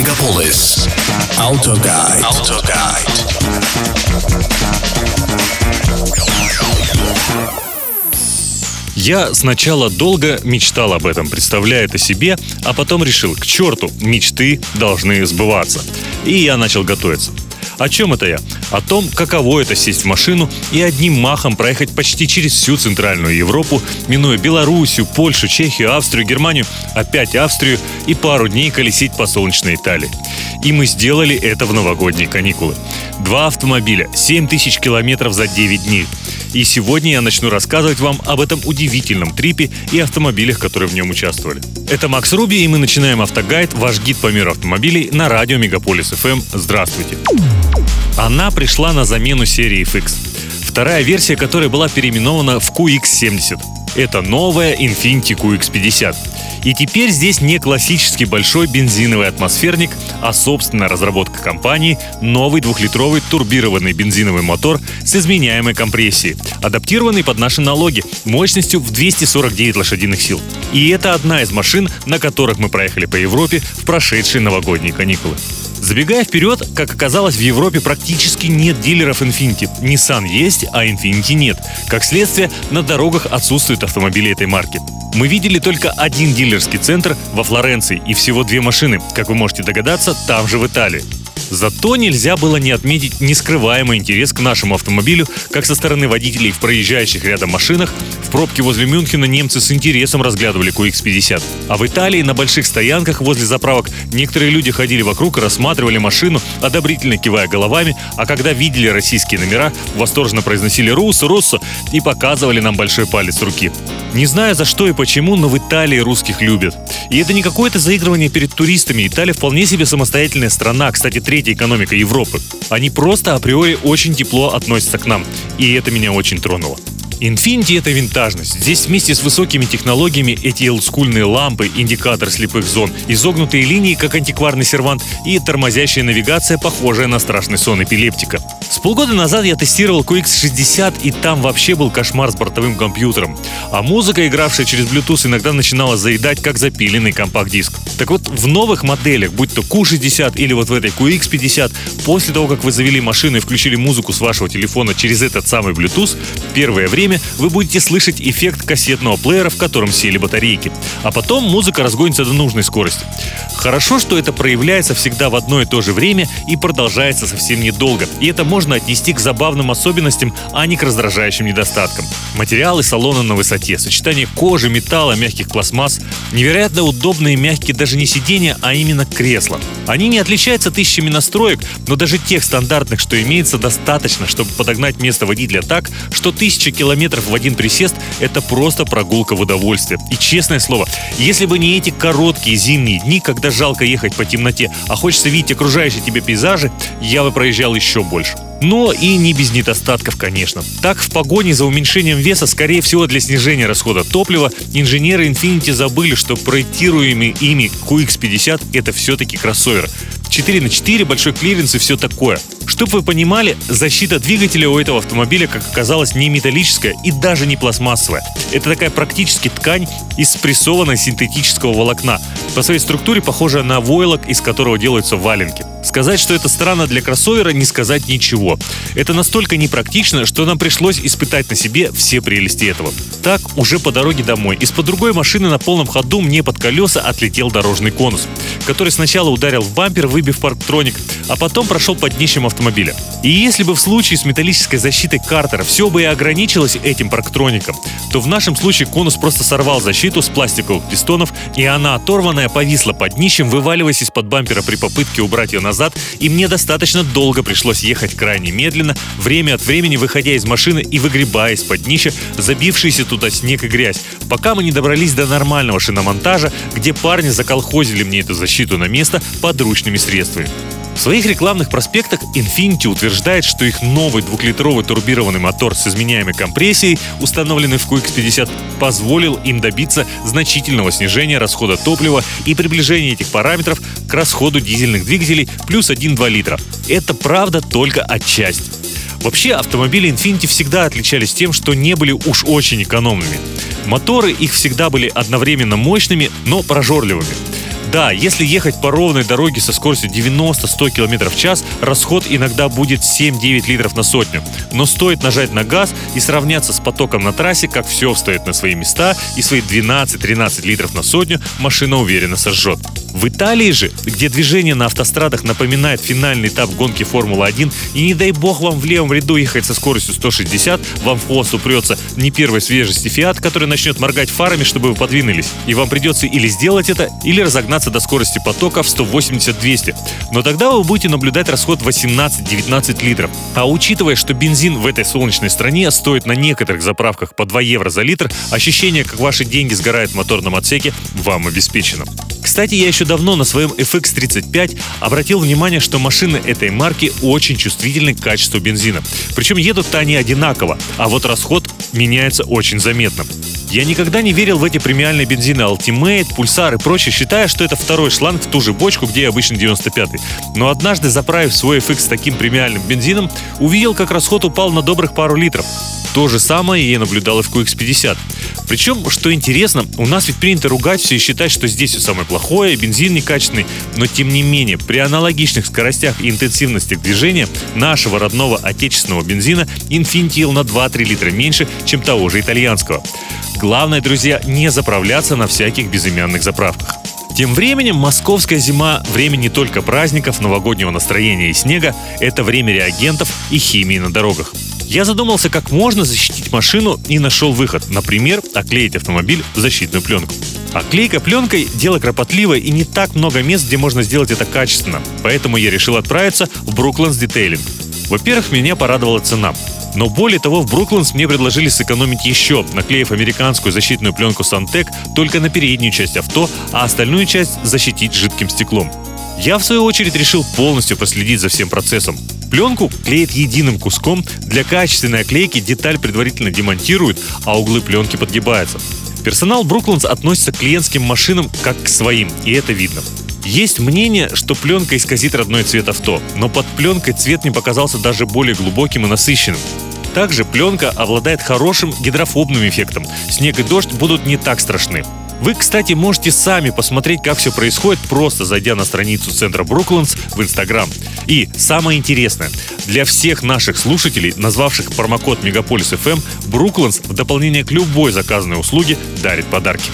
Megapolis. Autoguide. Autoguide. Я сначала долго мечтал об этом, представляя это себе, а потом решил, к черту, мечты должны сбываться. И я начал готовиться. О чем это я? О том, каково это сесть в машину и одним махом проехать почти через всю Центральную Европу, минуя Белоруссию, Польшу, Чехию, Австрию, Германию, опять Австрию и пару дней колесить по солнечной Италии. И мы сделали это в новогодние каникулы. Два автомобиля, 7 тысяч километров за 9 дней. И сегодня я начну рассказывать вам об этом удивительном трипе и автомобилях, которые в нем участвовали. Это Макс Руби, и мы начинаем автогайд, ваш гид по миру автомобилей на радио Мегаполис FM. Здравствуйте. Она пришла на замену серии FX. Вторая версия которой была переименована в QX70. Это новая Infiniti QX50. И теперь здесь не классический большой бензиновый атмосферник, а собственная разработка компании – новый двухлитровый турбированный бензиновый мотор с изменяемой компрессией, адаптированный под наши налоги, мощностью в 249 лошадиных сил. И это одна из машин, на которых мы проехали по Европе в прошедшие новогодние каникулы. Забегая вперед, как оказалось, в Европе практически нет дилеров Infiniti. Nissan есть, а Infiniti нет. Как следствие, на дорогах отсутствуют автомобили этой марки. Мы видели только один дилерский центр во Флоренции и всего две машины, как вы можете догадаться, там же в Италии. Зато нельзя было не отметить нескрываемый интерес к нашему автомобилю как со стороны водителей в проезжающих рядом машинах. В пробке возле Мюнхена немцы с интересом разглядывали QX50. А в Италии на больших стоянках возле заправок некоторые люди ходили вокруг и рассматривали машину, одобрительно кивая головами, а когда видели российские номера, восторженно произносили «Руссо, Руссо» и показывали нам большой палец руки. Не знаю за что и почему, но в Италии русских любят. И это не какое-то заигрывание перед туристами. Италия вполне себе самостоятельная страна, кстати, третья экономика Европы. Они просто априори очень тепло относятся к нам. И это меня очень тронуло. Infinity — это винтажность. Здесь вместе с высокими технологиями эти олдскульные лампы, индикатор слепых зон, изогнутые линии, как антикварный сервант, и тормозящая навигация, похожая на страшный сон эпилептика. С полгода назад я тестировал QX60, и там вообще был кошмар с бортовым компьютером. А музыка, игравшая через Bluetooth, иногда начинала заедать, как запиленный компакт-диск. Так вот, в новых моделях, будь то Q60 или вот в этой QX50, после того, как вы завели машину и включили музыку с вашего телефона через этот самый Bluetooth, первое время время вы будете слышать эффект кассетного плеера, в котором сели батарейки. А потом музыка разгонится до нужной скорости. Хорошо, что это проявляется всегда в одно и то же время и продолжается совсем недолго. И это можно отнести к забавным особенностям, а не к раздражающим недостаткам. Материалы салона на высоте, сочетание кожи, металла, мягких пластмасс, невероятно удобные мягкие даже не сиденья, а именно кресла. Они не отличаются тысячами настроек, но даже тех стандартных, что имеется, достаточно, чтобы подогнать место водителя так, что тысяча километров километров в один присест – это просто прогулка в удовольствие. И честное слово, если бы не эти короткие зимние дни, когда жалко ехать по темноте, а хочется видеть окружающие тебе пейзажи, я бы проезжал еще больше. Но и не без недостатков, конечно. Так, в погоне за уменьшением веса, скорее всего, для снижения расхода топлива, инженеры Infiniti забыли, что проектируемый ими QX50 это все-таки кроссовер. 4 на 4, большой клиренс и все такое. Чтобы вы понимали, защита двигателя у этого автомобиля, как оказалось, не металлическая и даже не пластмассовая. Это такая практически ткань из спрессованной синтетического волокна. По своей структуре похожая на войлок, из которого делаются валенки. Сказать, что это странно для кроссовера, не сказать ничего. Это настолько непрактично, что нам пришлось испытать на себе все прелести этого. Так, уже по дороге домой, из-под другой машины на полном ходу мне под колеса отлетел дорожный конус, который сначала ударил в бампер, выбив парктроник, а потом прошел под днищем автомобиля. И если бы в случае с металлической защитой Картера все бы и ограничилось этим парктроником, то в нашем случае конус просто сорвал защиту с пластиковых пистонов, и она оторванная повисла под днищем, вываливаясь из-под бампера при попытке убрать ее назад, и мне достаточно долго пришлось ехать крайне медленно, время от времени выходя из машины и выгребая из-под днища забившийся туда снег и грязь, пока мы не добрались до нормального шиномонтажа, где парни заколхозили мне эту защиту на место подручными средствами. В своих рекламных проспектах Infiniti утверждает, что их новый двухлитровый турбированный мотор с изменяемой компрессией, установленный в QX50, позволил им добиться значительного снижения расхода топлива и приближения этих параметров к расходу дизельных двигателей плюс 1-2 литра. Это правда только отчасти. Вообще, автомобили Infiniti всегда отличались тем, что не были уж очень экономными. Моторы их всегда были одновременно мощными, но прожорливыми. Да, если ехать по ровной дороге со скоростью 90-100 км в час, расход иногда будет 7-9 литров на сотню. Но стоит нажать на газ и сравняться с потоком на трассе, как все встает на свои места, и свои 12-13 литров на сотню машина уверенно сожжет. В Италии же, где движение на автострадах напоминает финальный этап гонки Формулы-1, и не дай бог вам в левом ряду ехать со скоростью 160, вам в хвост упрется не первой свежести Фиат, который начнет моргать фарами, чтобы вы подвинулись. И вам придется или сделать это, или разогнаться до скорости потока в 180-200. Но тогда вы будете наблюдать расход 18-19 литров. А учитывая, что бензин в этой солнечной стране стоит на некоторых заправках по 2 евро за литр, ощущение, как ваши деньги сгорают в моторном отсеке, вам обеспечено. Кстати, я еще давно на своем FX35 обратил внимание, что машины этой марки очень чувствительны к качеству бензина. Причем едут-то они одинаково, а вот расход меняется очень заметно. Я никогда не верил в эти премиальные бензины Ultimate, Pulsar и прочее, считая, что это второй шланг в ту же бочку, где обычно 95-й. Но однажды, заправив свой FX таким премиальным бензином, увидел, как расход упал на добрых пару литров. То же самое я наблюдал и в QX50. Причем, что интересно, у нас ведь принято ругать все и считать, что здесь все самое плохое, бензин некачественный, но тем не менее, при аналогичных скоростях и интенсивностях движения нашего родного отечественного бензина Infinity на 2-3 литра меньше, чем того же итальянского. Главное, друзья, не заправляться на всяких безымянных заправках. Тем временем московская зима – время не только праздников, новогоднего настроения и снега, это время реагентов и химии на дорогах. Я задумался, как можно защитить машину и нашел выход. Например, оклеить автомобиль в защитную пленку. Оклейка пленкой – дело кропотливое и не так много мест, где можно сделать это качественно. Поэтому я решил отправиться в Brooklyn's Detailing. Во-первых, меня порадовала цена. Но более того, в Бруклинс мне предложили сэкономить еще, наклеив американскую защитную пленку Santec только на переднюю часть авто, а остальную часть защитить жидким стеклом. Я, в свою очередь, решил полностью проследить за всем процессом. Пленку клеят единым куском, для качественной оклейки деталь предварительно демонтируют, а углы пленки подгибаются. Персонал Бруклинс относится к клиентским машинам как к своим, и это видно. Есть мнение, что пленка исказит родной цвет авто, но под пленкой цвет не показался даже более глубоким и насыщенным. Также пленка обладает хорошим гидрофобным эффектом. Снег и дождь будут не так страшны. Вы, кстати, можете сами посмотреть, как все происходит, просто зайдя на страницу центра Бруклинс в Инстаграм. И самое интересное, для всех наших слушателей, назвавших промокод Мегаполис FM, Бруклинс в дополнение к любой заказанной услуге дарит подарки.